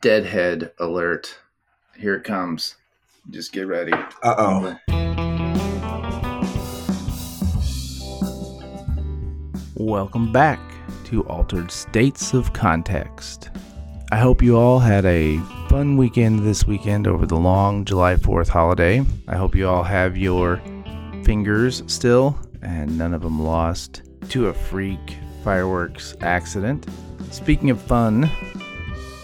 deadhead alert. Here it comes. Just get ready. Uh oh. Welcome back to Altered States of Context. I hope you all had a fun weekend this weekend over the long July 4th holiday. I hope you all have your fingers still and none of them lost to a freak fireworks accident. Speaking of fun,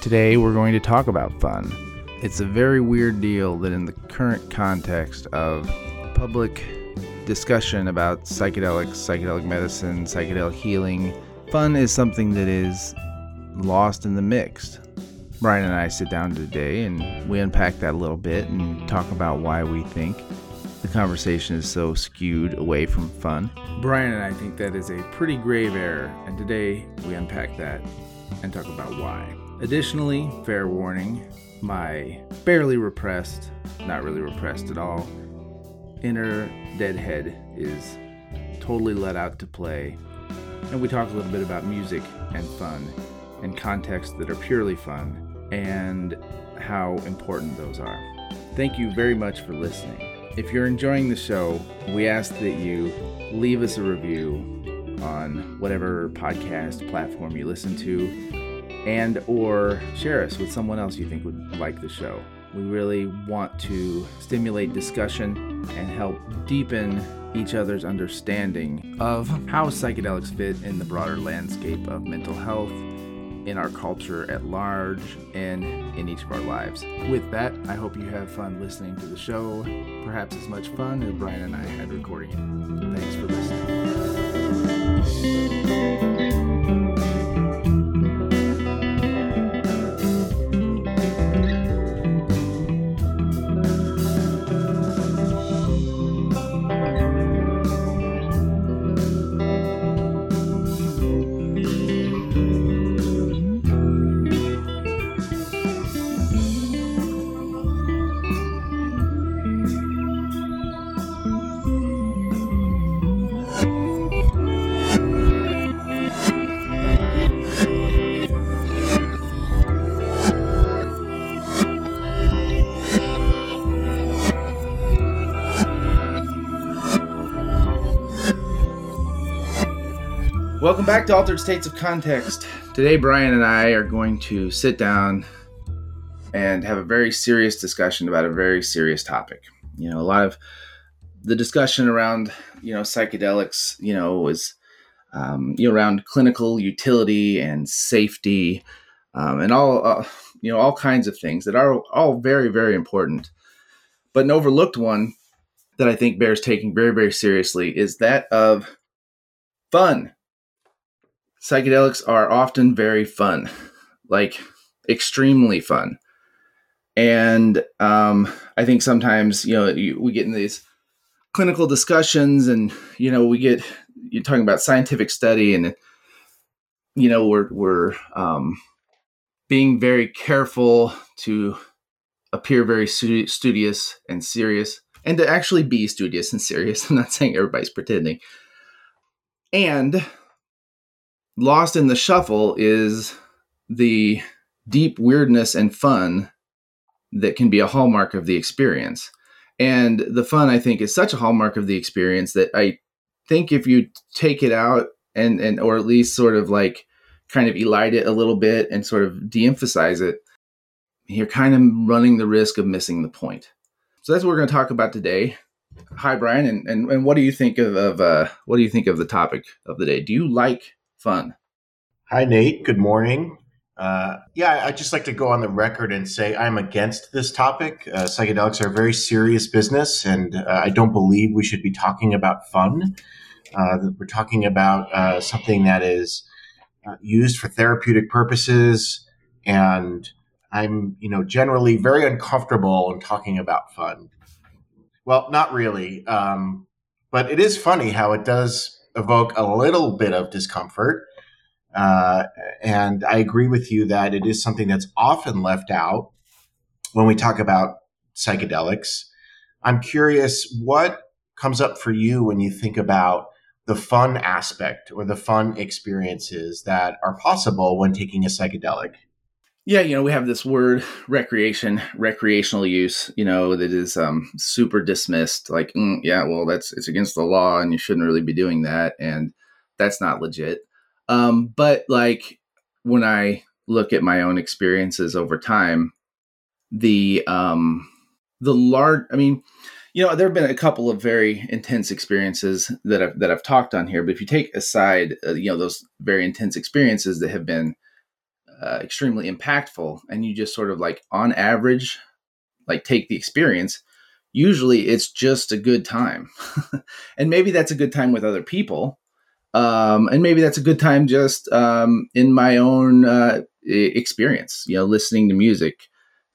today we're going to talk about fun. It's a very weird deal that, in the current context of public discussion about psychedelics, psychedelic medicine, psychedelic healing, fun is something that is lost in the mix. Brian and I sit down today and we unpack that a little bit and talk about why we think the conversation is so skewed away from fun. Brian and I think that is a pretty grave error, and today we unpack that and talk about why. Additionally, fair warning, my barely repressed, not really repressed at all, inner deadhead is totally let out to play. And we talk a little bit about music and fun and contexts that are purely fun and how important those are. Thank you very much for listening. If you're enjoying the show, we ask that you leave us a review on whatever podcast platform you listen to and or share us with someone else you think would like the show. We really want to stimulate discussion and help deepen each other's understanding of how psychedelics fit in the broader landscape of mental health in our culture at large and in each of our lives. With that, I hope you have fun listening to the show, perhaps as much fun as Brian and I had recording it. Thanks for listening. Back to Altered States of Context. Today, Brian and I are going to sit down and have a very serious discussion about a very serious topic. You know, a lot of the discussion around, you know, psychedelics, you know, was, um, you know, around clinical utility and safety um, and all, uh, you know, all kinds of things that are all very, very important. But an overlooked one that I think bears taking very, very seriously is that of fun psychedelics are often very fun, like extremely fun. And um, I think sometimes, you know, you, we get in these clinical discussions and, you know, we get, you're talking about scientific study and, you know, we're, we're um, being very careful to appear very studious and serious and to actually be studious and serious. I'm not saying everybody's pretending. And lost in the shuffle is the deep weirdness and fun that can be a hallmark of the experience. And the fun, I think, is such a hallmark of the experience that I think if you take it out and and or at least sort of like kind of elide it a little bit and sort of de-emphasize it, you're kind of running the risk of missing the point. So that's what we're going to talk about today. Hi, Brian, and and, and what do you think of, of uh, what do you think of the topic of the day? Do you like fun. Hi, Nate. Good morning. Uh, yeah, I'd just like to go on the record and say I'm against this topic. Uh, psychedelics are a very serious business, and uh, I don't believe we should be talking about fun. Uh, we're talking about uh, something that is uh, used for therapeutic purposes, and I'm, you know, generally very uncomfortable in talking about fun. Well, not really, um, but it is funny how it does evoke a little bit of discomfort. Uh, and I agree with you that it is something that's often left out when we talk about psychedelics. I'm curious what comes up for you when you think about the fun aspect or the fun experiences that are possible when taking a psychedelic. Yeah, you know, we have this word recreation, recreational use, you know, that is um, super dismissed. Like, mm, yeah, well, that's it's against the law, and you shouldn't really be doing that, and that's not legit. Um, but like when I look at my own experiences over time, the um, the large, I mean, you know, there have been a couple of very intense experiences that I've that I've talked on here. But if you take aside, uh, you know, those very intense experiences that have been uh, extremely impactful and you just sort of like on average like take the experience usually it's just a good time. And maybe that's a good time with other people um, and maybe that's a good time just um, in my own uh, experience you know listening to music.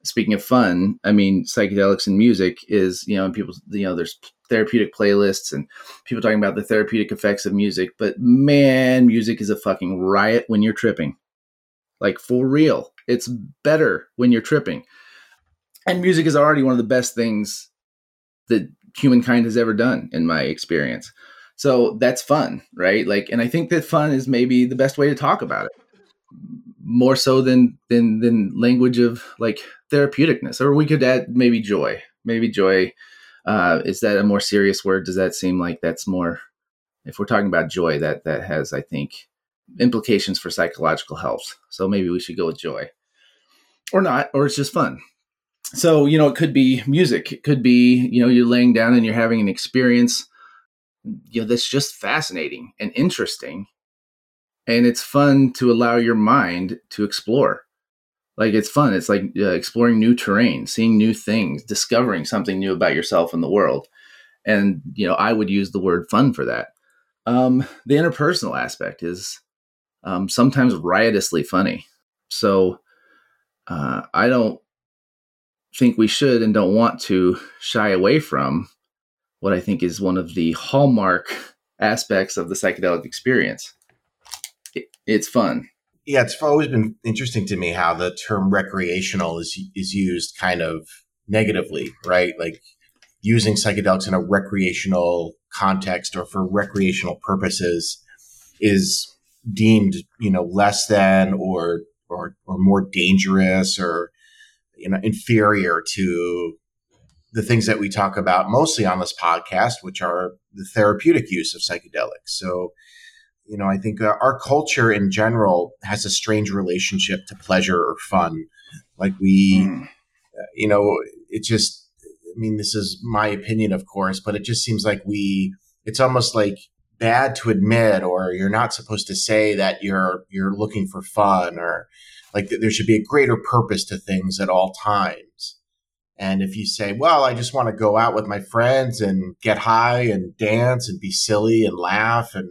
Speaking of fun i mean psychedelics and music is you know and people you know there's therapeutic playlists and people talking about the therapeutic effects of music but man music is a fucking riot when you're tripping like for real. It's better when you're tripping. And music is already one of the best things that humankind has ever done, in my experience. So that's fun, right? Like, and I think that fun is maybe the best way to talk about it, more so than than than language of like therapeuticness. Or we could add maybe joy. Maybe joy uh, is that a more serious word? Does that seem like that's more? If we're talking about joy, that that has, I think, implications for psychological health. So maybe we should go with joy or not, or it's just fun. So, you know, it could be music. It could be, you know, you're laying down and you're having an experience, you know, that's just fascinating and interesting. And it's fun to allow your mind to explore. Like it's fun. It's like uh, exploring new terrain, seeing new things, discovering something new about yourself and the world. And, you know, I would use the word fun for that. Um, the interpersonal aspect is um, sometimes riotously funny. So uh, I don't think we should and don't want to shy away from what I think is one of the hallmark aspects of the psychedelic experience. It, it's fun. Yeah, it's always been interesting to me how the term recreational is is used kind of negatively, right? Like using psychedelics in a recreational context or for recreational purposes is deemed, you know, less than or or or more dangerous or you know inferior to the things that we talk about mostly on this podcast, which are the therapeutic use of psychedelics. So, you know, I think uh, our culture in general has a strange relationship to pleasure or fun. Like we, mm. you know, it just, I mean, this is my opinion, of course, but it just seems like we, it's almost like bad to admit or you're not supposed to say that you're you're looking for fun or like there should be a greater purpose to things at all times. And if you say well i just want to go out with my friends and get high and dance and be silly and laugh and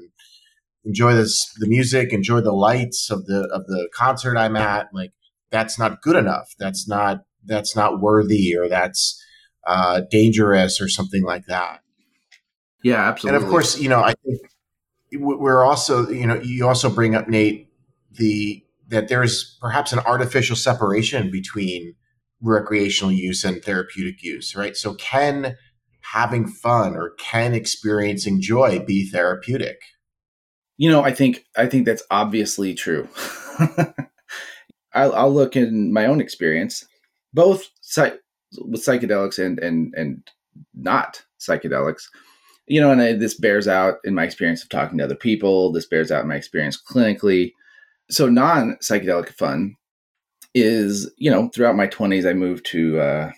enjoy this the music enjoy the lights of the of the concert i'm at like that's not good enough. That's not that's not worthy or that's uh, dangerous or something like that yeah, absolutely. And of course, you know, I think we're also, you know, you also bring up Nate the that there's perhaps an artificial separation between recreational use and therapeutic use, right? So can having fun or can experiencing joy be therapeutic? You know, I think I think that's obviously true. I'll, I'll, look in my own experience, both psych- with psychedelics and and and not psychedelics you know, and I, this bears out in my experience of talking to other people. This bears out in my experience clinically. So, non psychedelic fun is, you know, throughout my 20s, I moved to uh,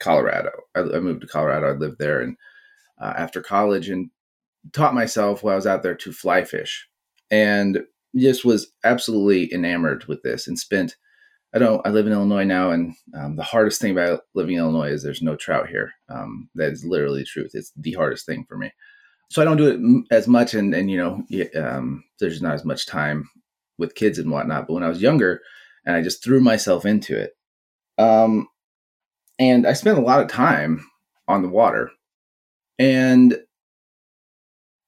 Colorado. I, I, moved to Colorado. I lived there and uh, after college and taught myself while I was out there to fly fish. And just was absolutely enamored with this and spent I don't. I live in Illinois now, and um, the hardest thing about living in Illinois is there's no trout here. Um, that is literally the truth. It's the hardest thing for me. So I don't do it as much, and and you know, um, there's not as much time with kids and whatnot. But when I was younger, and I just threw myself into it, um, and I spent a lot of time on the water, and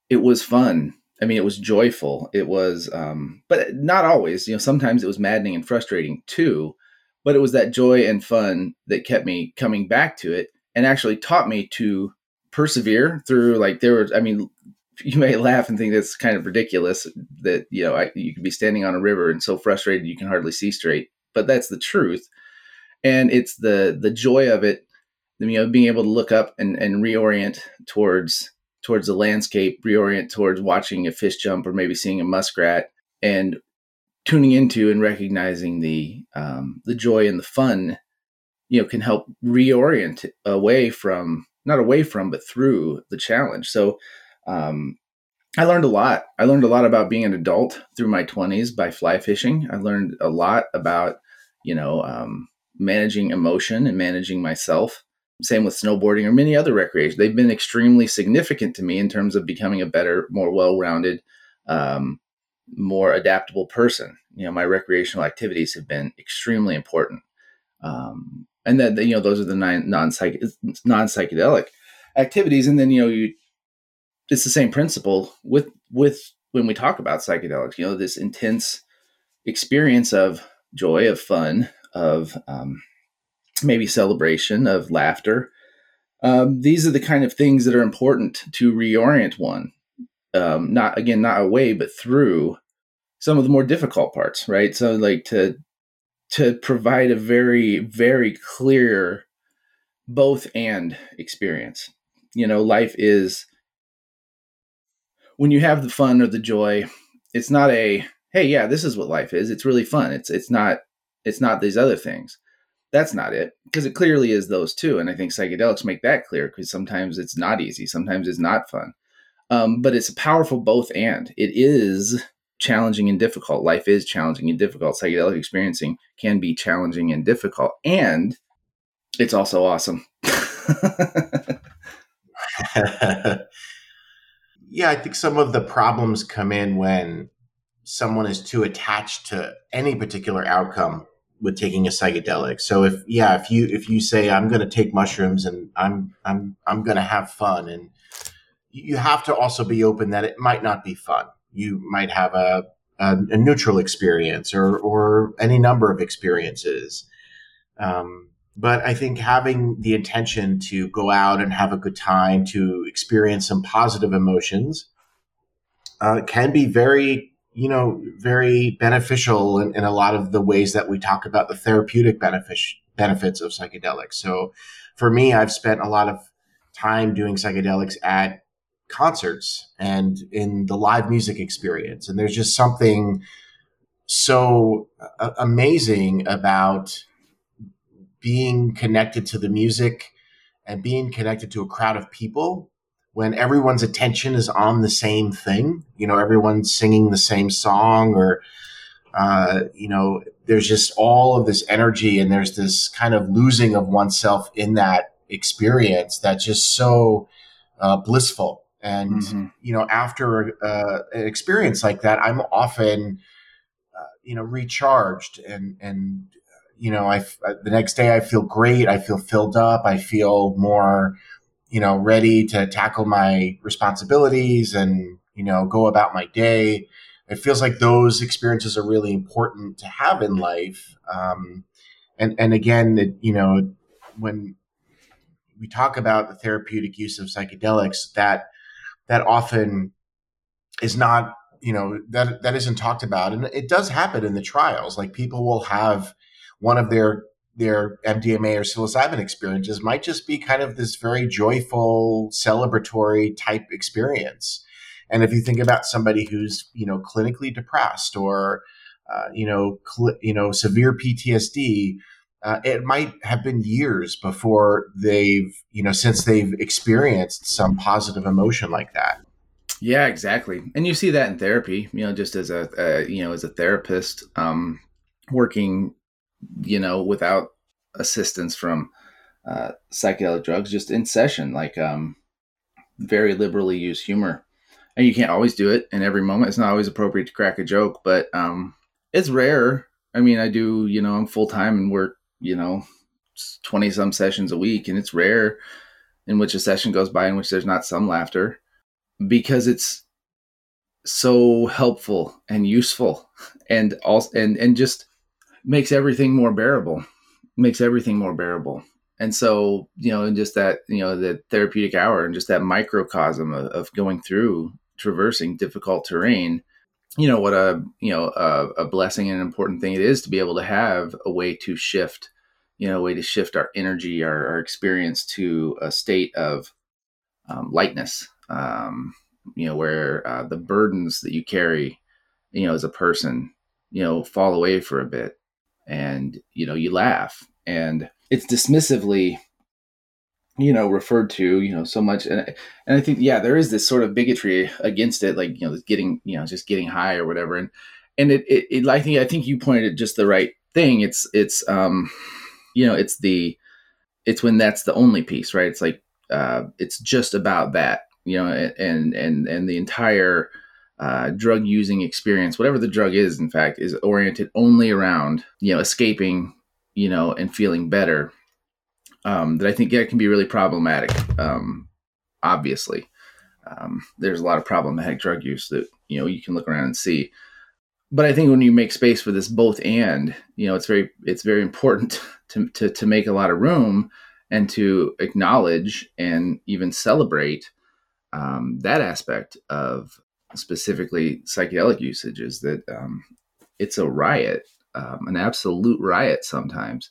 it was fun I mean, it was joyful. It was, um, but not always. You know, sometimes it was maddening and frustrating too. But it was that joy and fun that kept me coming back to it, and actually taught me to persevere through. Like there was, I mean, you may laugh and think that's kind of ridiculous that you know I, you could be standing on a river and so frustrated you can hardly see straight, but that's the truth. And it's the the joy of it, you know, being able to look up and, and reorient towards towards the landscape, reorient towards watching a fish jump or maybe seeing a muskrat and tuning into and recognizing the um, the joy and the fun, you know, can help reorient away from not away from but through the challenge. So um, I learned a lot. I learned a lot about being an adult through my 20s by fly fishing. I learned a lot about, you know, um, managing emotion and managing myself. Same with snowboarding or many other recreations. They've been extremely significant to me in terms of becoming a better, more well rounded, um, more adaptable person. You know, my recreational activities have been extremely important. Um, and then, you know, those are the nine non psychedelic activities. And then, you know, you it's the same principle with with when we talk about psychedelics. You know, this intense experience of joy, of fun, of um, maybe celebration, of laughter. Um, these are the kind of things that are important to reorient one. Um, not again, not away, but through some of the more difficult parts, right? So, like to to provide a very, very clear both and experience. You know, life is when you have the fun or the joy, it's not a hey, yeah, this is what life is. It's really fun. It's it's not it's not these other things. That's not it because it clearly is those two, and I think psychedelics make that clear because sometimes it's not easy, sometimes it's not fun, um, but it's a powerful both and. It is challenging and difficult. Life is challenging and difficult. Psychedelic experiencing can be challenging and difficult, and it's also awesome. yeah, I think some of the problems come in when someone is too attached to any particular outcome with taking a psychedelic. So if yeah, if you if you say I'm going to take mushrooms and I'm I'm I'm going to have fun and you have to also be open that it might not be fun. You might have a a, a neutral experience or or any number of experiences. Um, but I think having the intention to go out and have a good time, to experience some positive emotions, uh, can be very, you know, very beneficial in, in, a lot of the ways that we talk about the therapeutic benefits benefits of psychedelics. So, for me, I've spent a lot of time doing psychedelics at concerts and in the live music experience, and there's just something so uh, amazing about being connected to the music and being connected to a crowd of people when everyone's attention is on the same thing you know everyone's singing the same song or uh, you know there's just all of this energy and there's this kind of losing of oneself in that experience that's just so uh, blissful and mm-hmm. you know after uh, an experience like that i'm often uh, you know recharged and and you know, I the next day I feel great. I feel filled up. I feel more, you know, ready to tackle my responsibilities and you know go about my day. It feels like those experiences are really important to have in life. Um, and and again, it, you know, when we talk about the therapeutic use of psychedelics, that that often is not you know that that isn't talked about and it does happen in the trials like people will have one of their their MDMA or psilocybin experiences might just be kind of this very joyful, celebratory type experience. And if you think about somebody who's you know clinically depressed or uh, you know cl- you know severe PTSD, uh, it might have been years before they've you know since they've experienced some positive emotion like that. Yeah, exactly. And you see that in therapy. You know, just as a uh, you know as a therapist, um, working you know, without assistance from uh, psychedelic drugs, just in session, like um, very liberally use humor. And you can't always do it in every moment. It's not always appropriate to crack a joke, but um, it's rare. I mean, I do, you know, I'm full time and work, you know, 20 some sessions a week, and it's rare in which a session goes by in which there's not some laughter because it's so helpful and useful and also and and just makes everything more bearable makes everything more bearable. And so you know and just that you know that therapeutic hour and just that microcosm of, of going through traversing difficult terrain you know what a you know a, a blessing and an important thing it is to be able to have a way to shift you know a way to shift our energy our, our experience to a state of um, lightness um, you know where uh, the burdens that you carry you know as a person you know fall away for a bit and you know you laugh. And it's dismissively you know referred to you know so much. And, and i think yeah there is this sort of bigotry against it like you know getting you know just getting high or whatever. And and it, it, it i think i think you pointed at just the right thing. It's it's um you know it's the it's when that's the only piece right? It's like uh it's just about that you know and and and the entire uh, drug using experience whatever the drug is in fact is oriented only around you know escaping you know and feeling better um, that I think yeah, can be really problematic. Um, obviously, um, there's a lot of problematic drug use that you know you can look around and see. But I think when you make space for this both and, you know, it's very it's very important to to, to make a lot of room and to acknowledge and even celebrate um, that aspect of specifically psychedelic usage is that um, it's a riot, um, an absolute riot sometimes.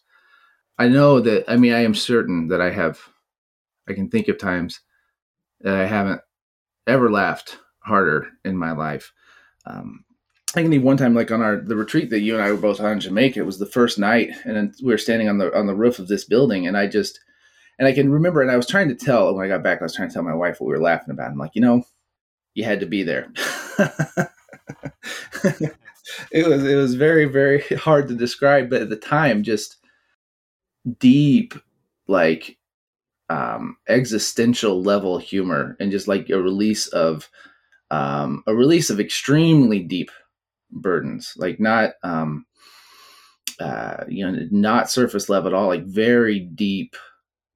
I know that. I mean, I am certain that I have. I can think of times that I haven't ever laughed harder in my life. Um, I can even one time, like on our the retreat that you and I were both on in Jamaica. It was the first night, and we were standing on the on the roof of this building, and I just and I can remember, and I was trying to tell when I got back, I was trying to tell my wife what we were laughing about. I'm like, you know, you had to be there. it was it was very very hard to describe, but at the time, just deep like um existential level humor and just like a release of um a release of extremely deep burdens like not um uh you know not surface level at all like very deep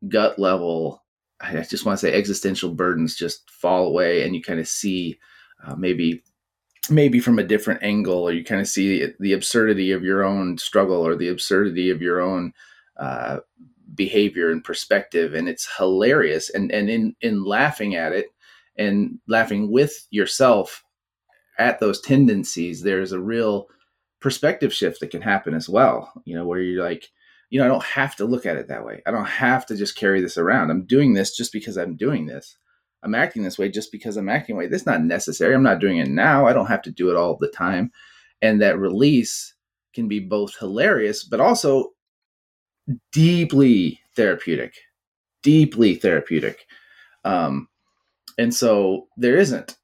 gut level i just want to say existential burdens just fall away and you kind of see uh, maybe maybe from a different angle or you kind of see the absurdity of your own struggle or the absurdity of your own uh, behavior and perspective, and it's hilarious. And and in in laughing at it and laughing with yourself at those tendencies, there's a real perspective shift that can happen as well. You know, where you're like, you know, I don't have to look at it that way. I don't have to just carry this around. I'm doing this just because I'm doing this. I'm acting this way just because I'm acting way. This is not necessary. I'm not doing it now. I don't have to do it all the time. And that release can be both hilarious, but also deeply therapeutic, deeply therapeutic. Um, and so there isn't.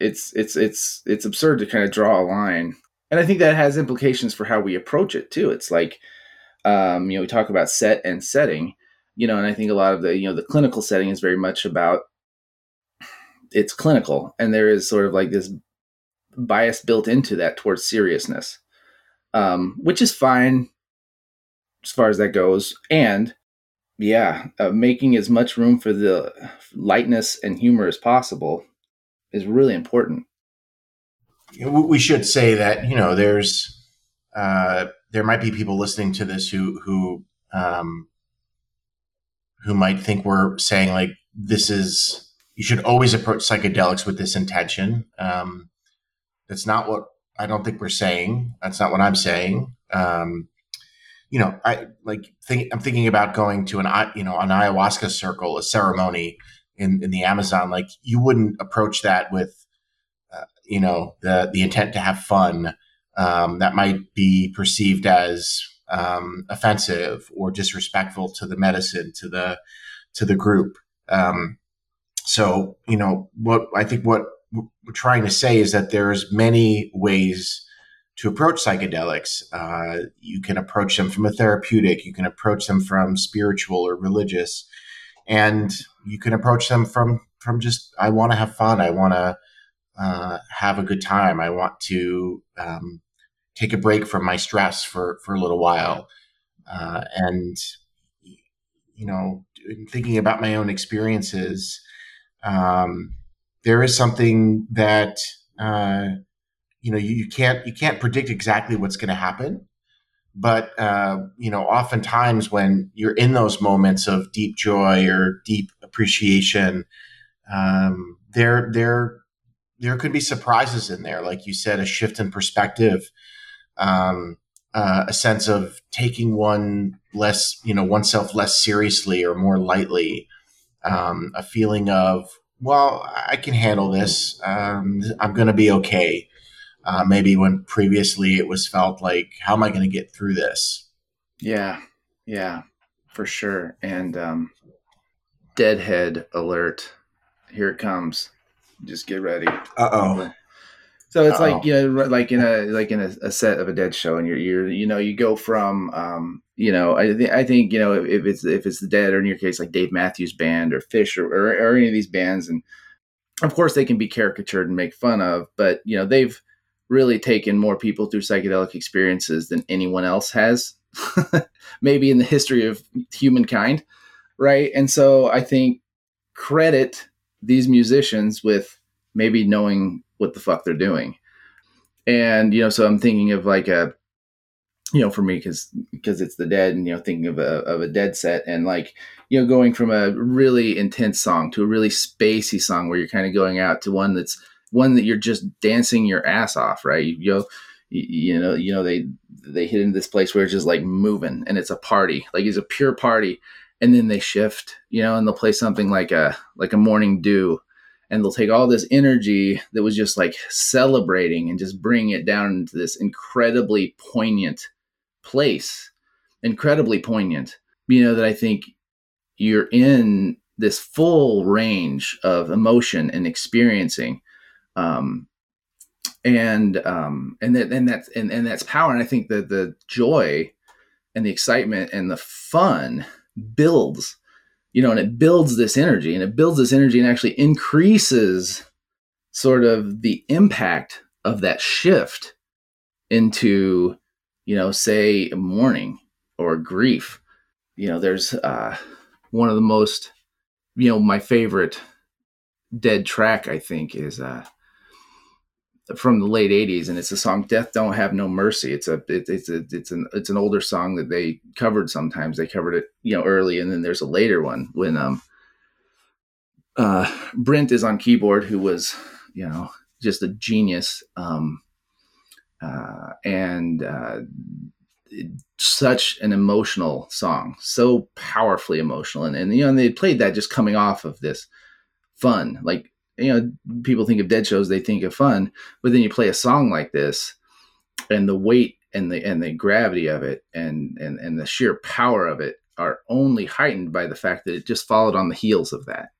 It's it's it's it's absurd to kind of draw a line, and I think that has implications for how we approach it too. It's like, um, you know, we talk about set and setting, you know, and I think a lot of the you know the clinical setting is very much about it's clinical, and there is sort of like this bias built into that towards seriousness, um, which is fine as far as that goes. And yeah, uh, making as much room for the lightness and humor as possible is really important. We should say that you know there's uh, there might be people listening to this who who um, who might think we're saying like this is you should always approach psychedelics with this intention. Um, that's not what I don't think we're saying. That's not what I'm saying. Um, you know, I like think I'm thinking about going to an you know an ayahuasca circle, a ceremony in in the Amazon. Like you wouldn't approach that with uh, you know the the intent to have fun. Um, that might be perceived as um, offensive or disrespectful to the medicine to the to the group. Um, so you know what I think what we're trying to say is that there's many ways to approach psychedelics. Uh, you can approach them from a therapeutic, you can approach them from spiritual or religious, and you can approach them from from just I want to have fun, I want to uh, have a good time, I want to um, take a break from my stress for for a little while, uh, and you know, thinking about my own experiences. Um, there is something that uh, you know you, you can't you can't predict exactly what's going to happen but uh, you know oftentimes when you're in those moments of deep joy or deep appreciation um, there there there could be surprises in there, like you said, a shift in perspective, um, uh, a sense of taking one less, you know, oneself less seriously or more lightly, um, a feeling of, well, I can handle this. Um, I'm going to be okay. Uh, maybe when previously it was felt like, how am I going to get through this? Yeah, yeah, for sure. And um, deadhead alert. Here it comes. Just get ready. Uh oh. So it's Uh-oh. like you know, like in a like in a, a, set of a dead show, and you're you're you know you go from um you know I th- I think you know if it's if it's the dead or in your case like Dave Matthews Band or Phish or, or, or any of these bands, and of course they can be caricatured and make fun of, but you know they've really taken more people through psychedelic experiences than anyone else has, maybe in the history of humankind, right? And so I think credit these musicians with maybe knowing what the fuck they're doing. And you know, so I'm thinking of like a, you know, for me because because it's the dead, and you know, thinking of a of a dead set, and like you know, going from a really intense song to a really spacey song where you're kind of going out to one that's one that you're just dancing your ass off, right? You, you know, you know, you know, they they hit into this place where it's just like moving, and it's a party, like it's a pure party, and then they shift, you know, and they'll play something like a like a morning dew and they'll take all this energy that was just like celebrating and just bring it down into this incredibly poignant place incredibly poignant you know that i think you're in this full range of emotion and experiencing um and um and that and that's and, and that's power. And i think that the joy and the excitement and the fun builds you know, and it builds this energy and it builds this energy and actually increases sort of the impact of that shift into, you know, say mourning or grief. You know, there's uh, one of the most, you know, my favorite dead track, I think, is uh, from the late 80s and it's a song death don't have no mercy. It's a it, it's a it's an it's an older song that they covered sometimes. They covered it you know early and then there's a later one when um uh brent is on keyboard who was you know just a genius um uh and uh such an emotional song so powerfully emotional. And, and you know and they played that just coming off of this fun like you know people think of dead shows they think of fun but then you play a song like this and the weight and the and the gravity of it and and and the sheer power of it are only heightened by the fact that it just followed on the heels of that.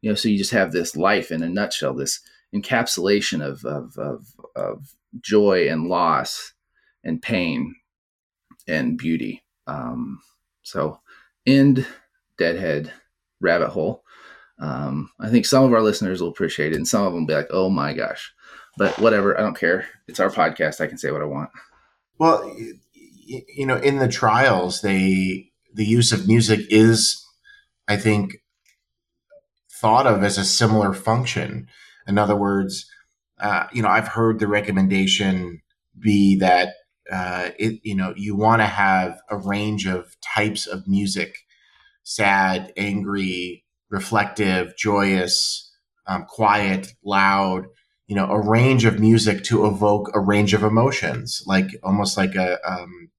You know so you just have this life in a nutshell this encapsulation of of of, of joy and loss and pain and beauty. Um so end deadhead rabbit hole um, I think some of our listeners will appreciate it, and some of them will be like, "Oh my gosh!" But whatever, I don't care. It's our podcast. I can say what I want. Well, you know, in the trials, they the use of music is, I think, thought of as a similar function. In other words, uh, you know, I've heard the recommendation be that uh, it, you know, you want to have a range of types of music: sad, angry, reflective, joyous, um, quiet, loud, you know, a range of music to evoke a range of emotions, like almost like a, um,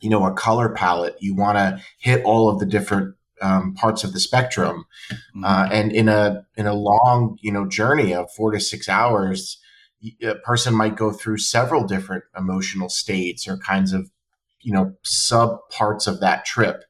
you know, a color palette. You want to hit all of the different um, parts of the spectrum, mm-hmm. uh, and in a in a long, you know, journey of four to six hours, a person might go through several different emotional states or kinds of, you know, sub parts of that trip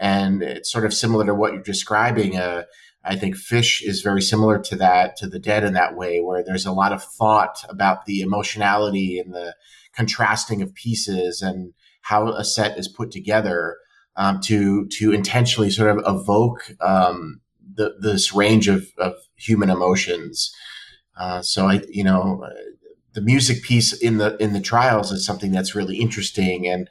and it's sort of similar to what you're describing. Uh, I think Phish is very similar to that, to the dead in that way, where there's a lot of thought about the emotionality and the contrasting of pieces and how a set is put together um, to to intentionally sort of evoke um, the, this range of, of human emotions. Uh, so I, you know, uh, the music piece in the in the trials is something that's really interesting and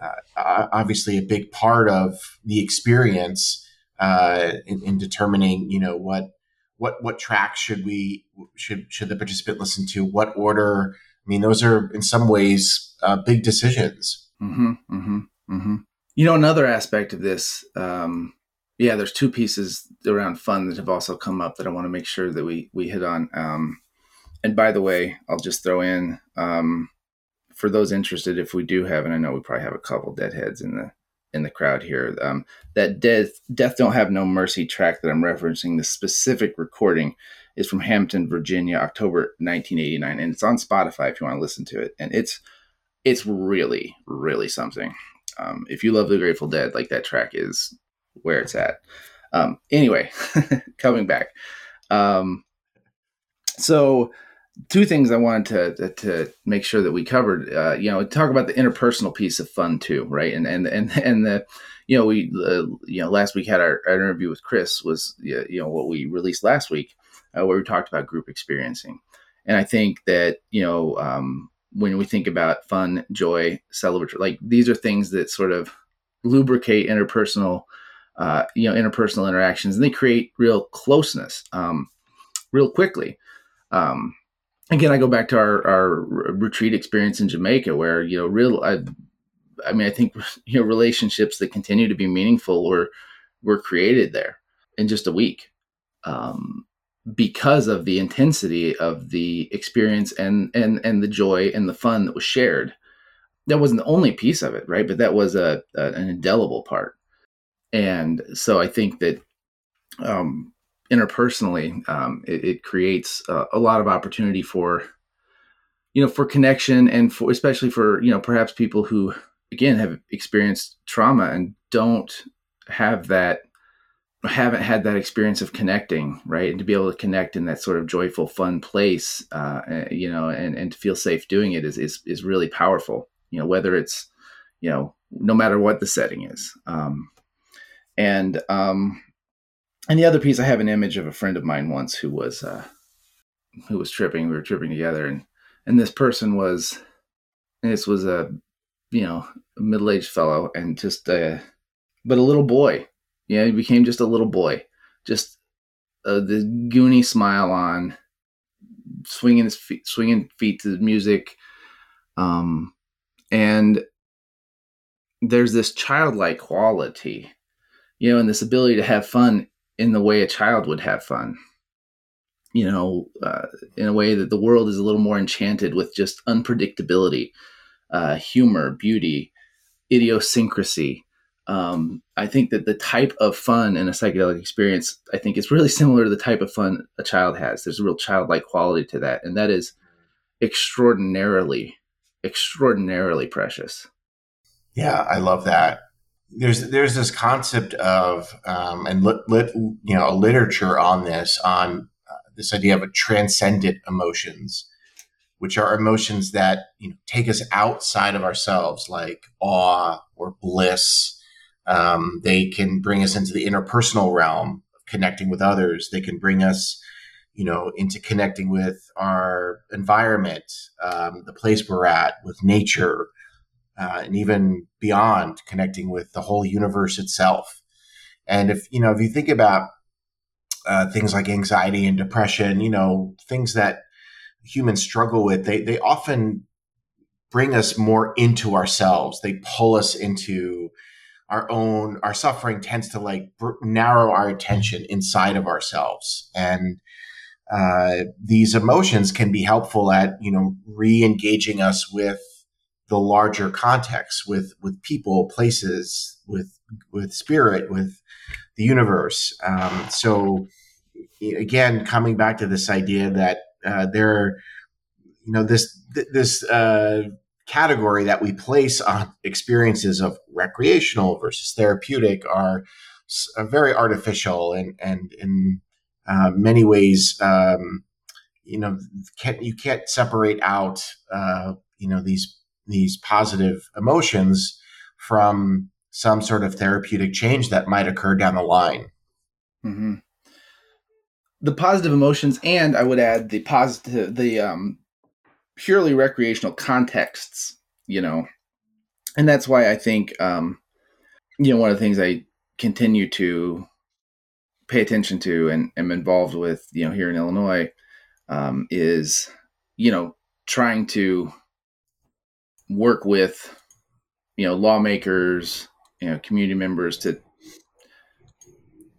uh, obviously a big part of the experience uh, in, in, determining, you know, what what what tracks should we should should the participant listen to? What order? I mean, those are in some ways uh, big decisions. Mm-hmm, mm-hmm, mm-hmm. You know, another aspect of this, um, yeah, there's two pieces around fun that have also come up that I want to make sure that we we hit on. Um, and by the way, I'll just throw in um, for those interested, if we do have, and I know we probably have a couple deadheads in the in the crowd here, um, that death death don't have no mercy track that I'm referencing. The specific recording is from Hampton, Virginia, October 1989, and it's on Spotify if you want to listen to it. And it's it's really really something. Um, if you love the Grateful Dead, like that track is where it's at. Um, anyway, coming back. Um, so two things I wanted to to make sure that we covered. Uh, you know, talk about the interpersonal piece of fun too, right? And and and and the you know we uh, you know last week had our, our, interview with Chris was you know what we released last week uh, where we talked about group experiencing, and I think that you know um, when we think about fun, joy, celebratory, like these are things that sort of lubricate interpersonal. Uh, you know, interpersonal interactions, and they create real closeness um, real quickly. Um, again, I go back to our, our retreat experience in Jamaica, where you know, real. I, I mean, I think you know, relationships that continue to be meaningful were were created there in just a week, um, because of the intensity of the experience and and and the joy and the fun that was shared. That wasn't the only piece of it, right? But that was a, a an indelible part. And so I think that um, interpersonally, um, it, it, creates uh, a lot of opportunity for, you know, for connection and for especially for you know perhaps people who again have experienced trauma and don't have that haven't had that experience of connecting right? And to be able to connect in that sort of joyful fun place uh, eh, you know and, and to feel safe doing it is, is is really powerful you know whether it's you know no matter what the setting is. Um, and um, and the other piece, I have an image of a friend of mine once who was uh, who was tripping. We were tripping together, and and this person was this was a you know middle aged fellow, and just a but a little boy. Yeah, he became just a little boy, just uh, the goony smile on, swinging his feet, swinging feet to the music, um, and there's this childlike quality, you know, and this ability to have fun in the way a child would have fun. You know uh, in a way that the world is a little more enchanted with just unpredictability uh, humor beauty idiosyncrasy. Um, i think that the type of fun in a psychedelic experience i think is really similar to the type of fun a child has. There's a real childlike quality to that and that is extraordinarily extraordinarily precious. Yeah i love that there's there's this concept of um, and lit, lit, you know a literature on this on uh, this idea of a transcendent emotions, which are emotions that you know take us outside of ourselves, like awe or bliss. Um, they can bring us into the interpersonal realm of connecting with others. They can bring us, you know, into connecting with our environment, um, the place we're at, with nature uh, and even beyond connecting with the whole universe itself. And if you know, if you think about uh, things like anxiety and depression, you know, things that humans struggle with, they they often bring us more into ourselves. They pull us into our own. Our suffering tends to like br- narrow our attention inside of ourselves, and uh, these emotions can be helpful at you know re-engaging us with the larger context with with people, places, with with spirit, with the universe. Um, so again, coming back to this idea that uh, there, you know, this this uh, category that we place on experiences of recreational versus therapeutic are uh, very artificial and and in uh, many ways. Um, you know, can't, you can't separate out, uh, you know, these these positive emotions from some sort of therapeutic change that might occur down the line. Mm-hmm. The positive emotions, and I would add the positive, the um, purely recreational contexts, you know, and that's why I think, um, you know, one of the things I continue to pay attention to and am involved with, you know, here in Illinois, um, is, you know, trying to work with you know lawmakers you know community members to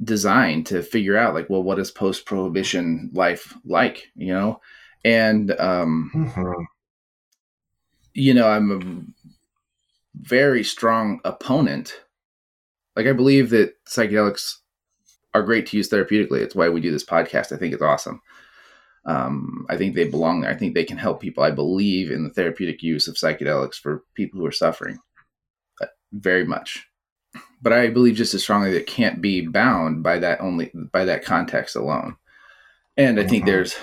design to figure out like well what is post prohibition life like you know And um, mm-hmm. you know, I'm a very strong opponent. Like I believe that psychedelics are great to use therapeutically. It's why we do this podcast. I think it's awesome. Um, I think they belong there. I think they can help people. I believe in the therapeutic use of psychedelics for people who are suffering uh, very much. But I believe just as strongly that it can't be bound by that only by that context alone. And I think mm-hmm. there's,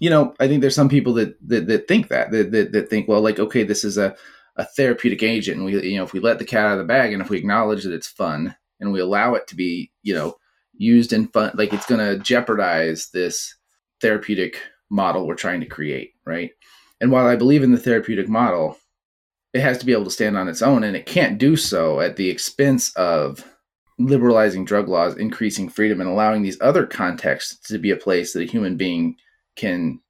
you know, I think there's some people that that, that think that, that that that think, well, like, okay, this is a a therapeutic agent, and we, you know, if we let the cat out of the bag, and if we acknowledge that it's fun, and we allow it to be, you know, used in fun, like it's going to jeopardize this therapeutic model we're trying to create, right? And while I believe in the therapeutic model, it has to be able to stand on its own, and it can't do so at the expense of liberalizing drug laws, increasing freedom, and allowing these other contexts to be a place that a human being can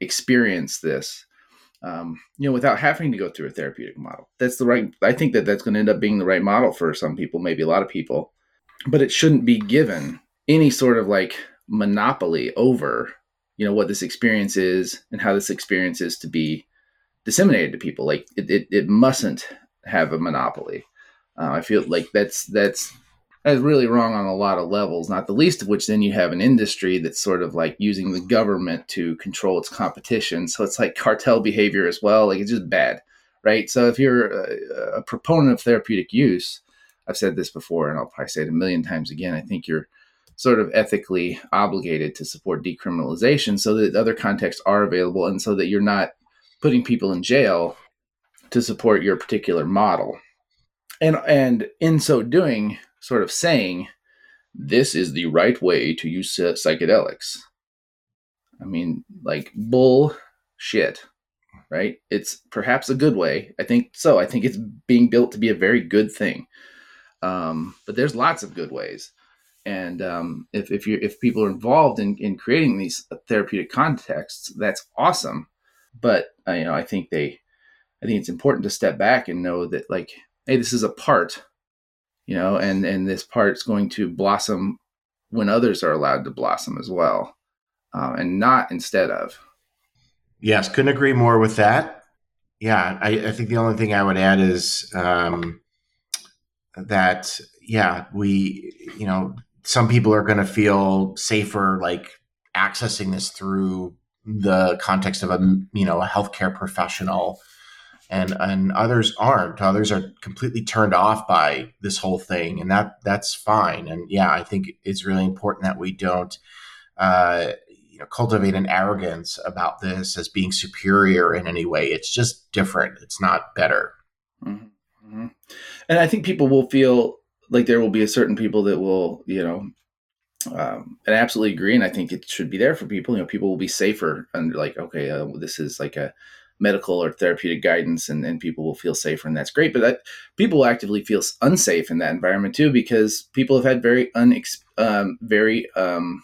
experience this, um, you know, without having to go through a therapeutic model. That's the right. I think that that's going to end up being the right model for some people, maybe a lot of people, but it shouldn't be given any sort of like monopoly over you know what this experience is and how this experience is to be disseminated to people. Like it, it, it mustn't have a monopoly. Uh, i feel like that's that's that's really wrong on a lot of levels not the least of which then you have an industry that's sort of like using the government to control its competition. So it's like cartel behavior as well like it's just bad right? So if you're a, a proponent of therapeutic use i've said this before and i'll probably say it a million times again i think you're sort of ethically obligated to support decriminalization so that other contexts are available and so that you're not putting people in jail to support your particular model. And and in so doing, sort of saying this is the right way to use psychedelics. I mean, like bull shit, right? It's perhaps a good way. I think so. I think it's being built to be a very good thing. Um, but there's lots of good ways and um, if if you if people are involved in in creating these therapeutic contexts, that's awesome. But uh, you know, I think they, I think it's important to step back and know that like, hey, this is a part, you know, and and this part is going to blossom when others are allowed to blossom as well, uh, and not instead of. Yes, couldn't agree more with that. Yeah, I, I think the only thing I would add is um, that yeah, we you know some people are going to feel safer like accessing this through the context of a you know a healthcare professional. And and others aren't. Others are completely turned off by this whole thing and that that's fine. And yeah i think it's really important that we don't uh, you know cultivate an arrogance about this as being superior in any way. It's just different. It's not better. Mm-hmm. mm-hmm. and i think people will feel like there will be a certain people that will, you know, um, and I absolutely agree. And I think it should be there for people. You know, people will be safer and like, okay, uh, this is like a medical or therapeutic guidance, and, and people will feel safer, and that's great. But that people actively feel unsafe in that environment too, because people have had very unex- um, very um,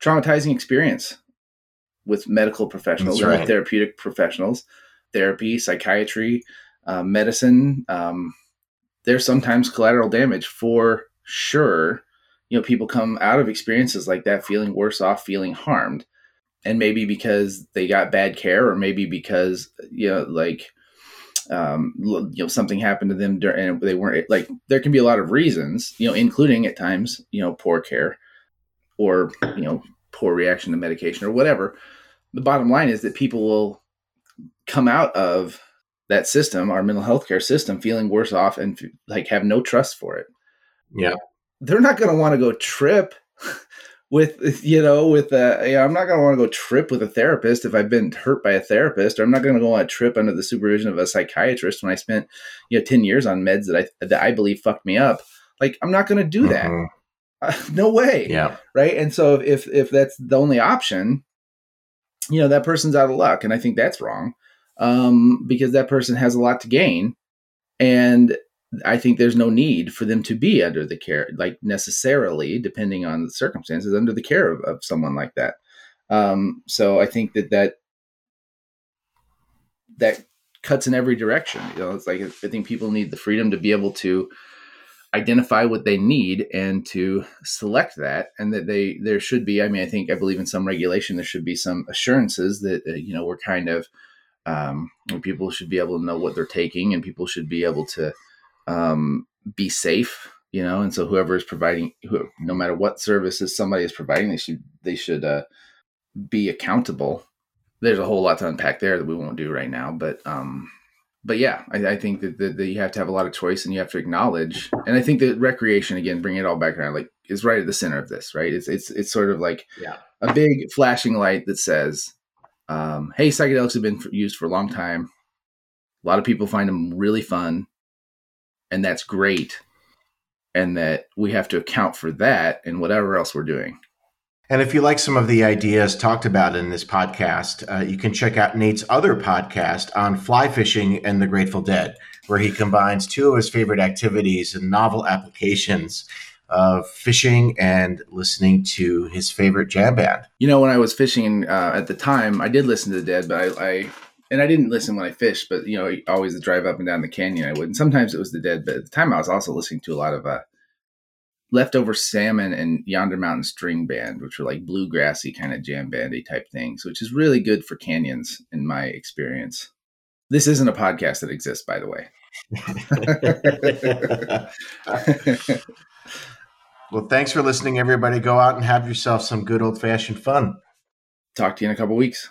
traumatizing experience with medical professionals right. therapeutic professionals, therapy, psychiatry, uh, medicine. Um, there's sometimes collateral damage for sure. You know, people come out of experiences like that feeling worse off, feeling harmed. And maybe because they got bad care, or maybe because, you know, like, um, you know, something happened to them during, and they weren't like, there can be a lot of reasons, you know, including at times, you know, poor care or, you know, poor reaction to medication or whatever. The bottom line is that people will come out of that system, our mental health care system, feeling worse off and like have no trust for it. Yeah, they're not going to want to go trip with you know with a, you know, I'm not going to want to go trip with a therapist if I've been hurt by a therapist, or I'm not going to go on a trip under the supervision of a psychiatrist when I spent you know ten years on meds that I that I believe fucked me up. Like I'm not going to do that. Mm-hmm. Uh, no way. Yeah. Right. And so if if that's the only option, you know that person's out of luck, and I think that's wrong um, because that person has a lot to gain. And I think there's no need for them to be under the care, like necessarily, depending on the circumstances, under the care of, of someone like that. Um, so I think that that that cuts in every direction. You know, it's like I think people need the freedom to be able to identify what they need and to select that and that they there should be i mean i think i believe in some regulation there should be some assurances that uh, you know we're kind of um, people should be able to know what they're taking and people should be able to um, be safe you know and so whoever is providing who, no matter what services somebody is providing they should they should uh, be accountable there's a whole lot to unpack there that we won't do right now but um but yeah, I, I think that, that, that, you have to have a lot of choice and you have to acknowledge. And I think that recreation, again, bring it all back around, like is right at the center of this, right? It's it's it's sort of like yeah. a big flashing light that says, um, "Hey, psychedelics have been used for a long time. A lot of people find them really fun, and that's great. And that we have to account for that and whatever else we're doing." And if you like some of the ideas talked about in this podcast, uh, you can check out Nate's other podcast on fly fishing and the Grateful Dead, where he combines two of his favorite activities and novel applications of fishing and listening to his favorite jam band. You know, when I was fishing uh, at the time, I did listen to the Dead, but I, I and I didn't listen when I fished, but you know, always the drive up and down the canyon I would. And sometimes it was the Dead, but at the time I was also listening to a lot of uh, leftover salmon and yonder mountain string band which were like bluegrassy kind of jam bandy type things which is really good for canyons in my experience this isn't a podcast that exists by the way well thanks for listening everybody. Go out and have yourself some good old fashioned fun. Talk to you in a couple weeks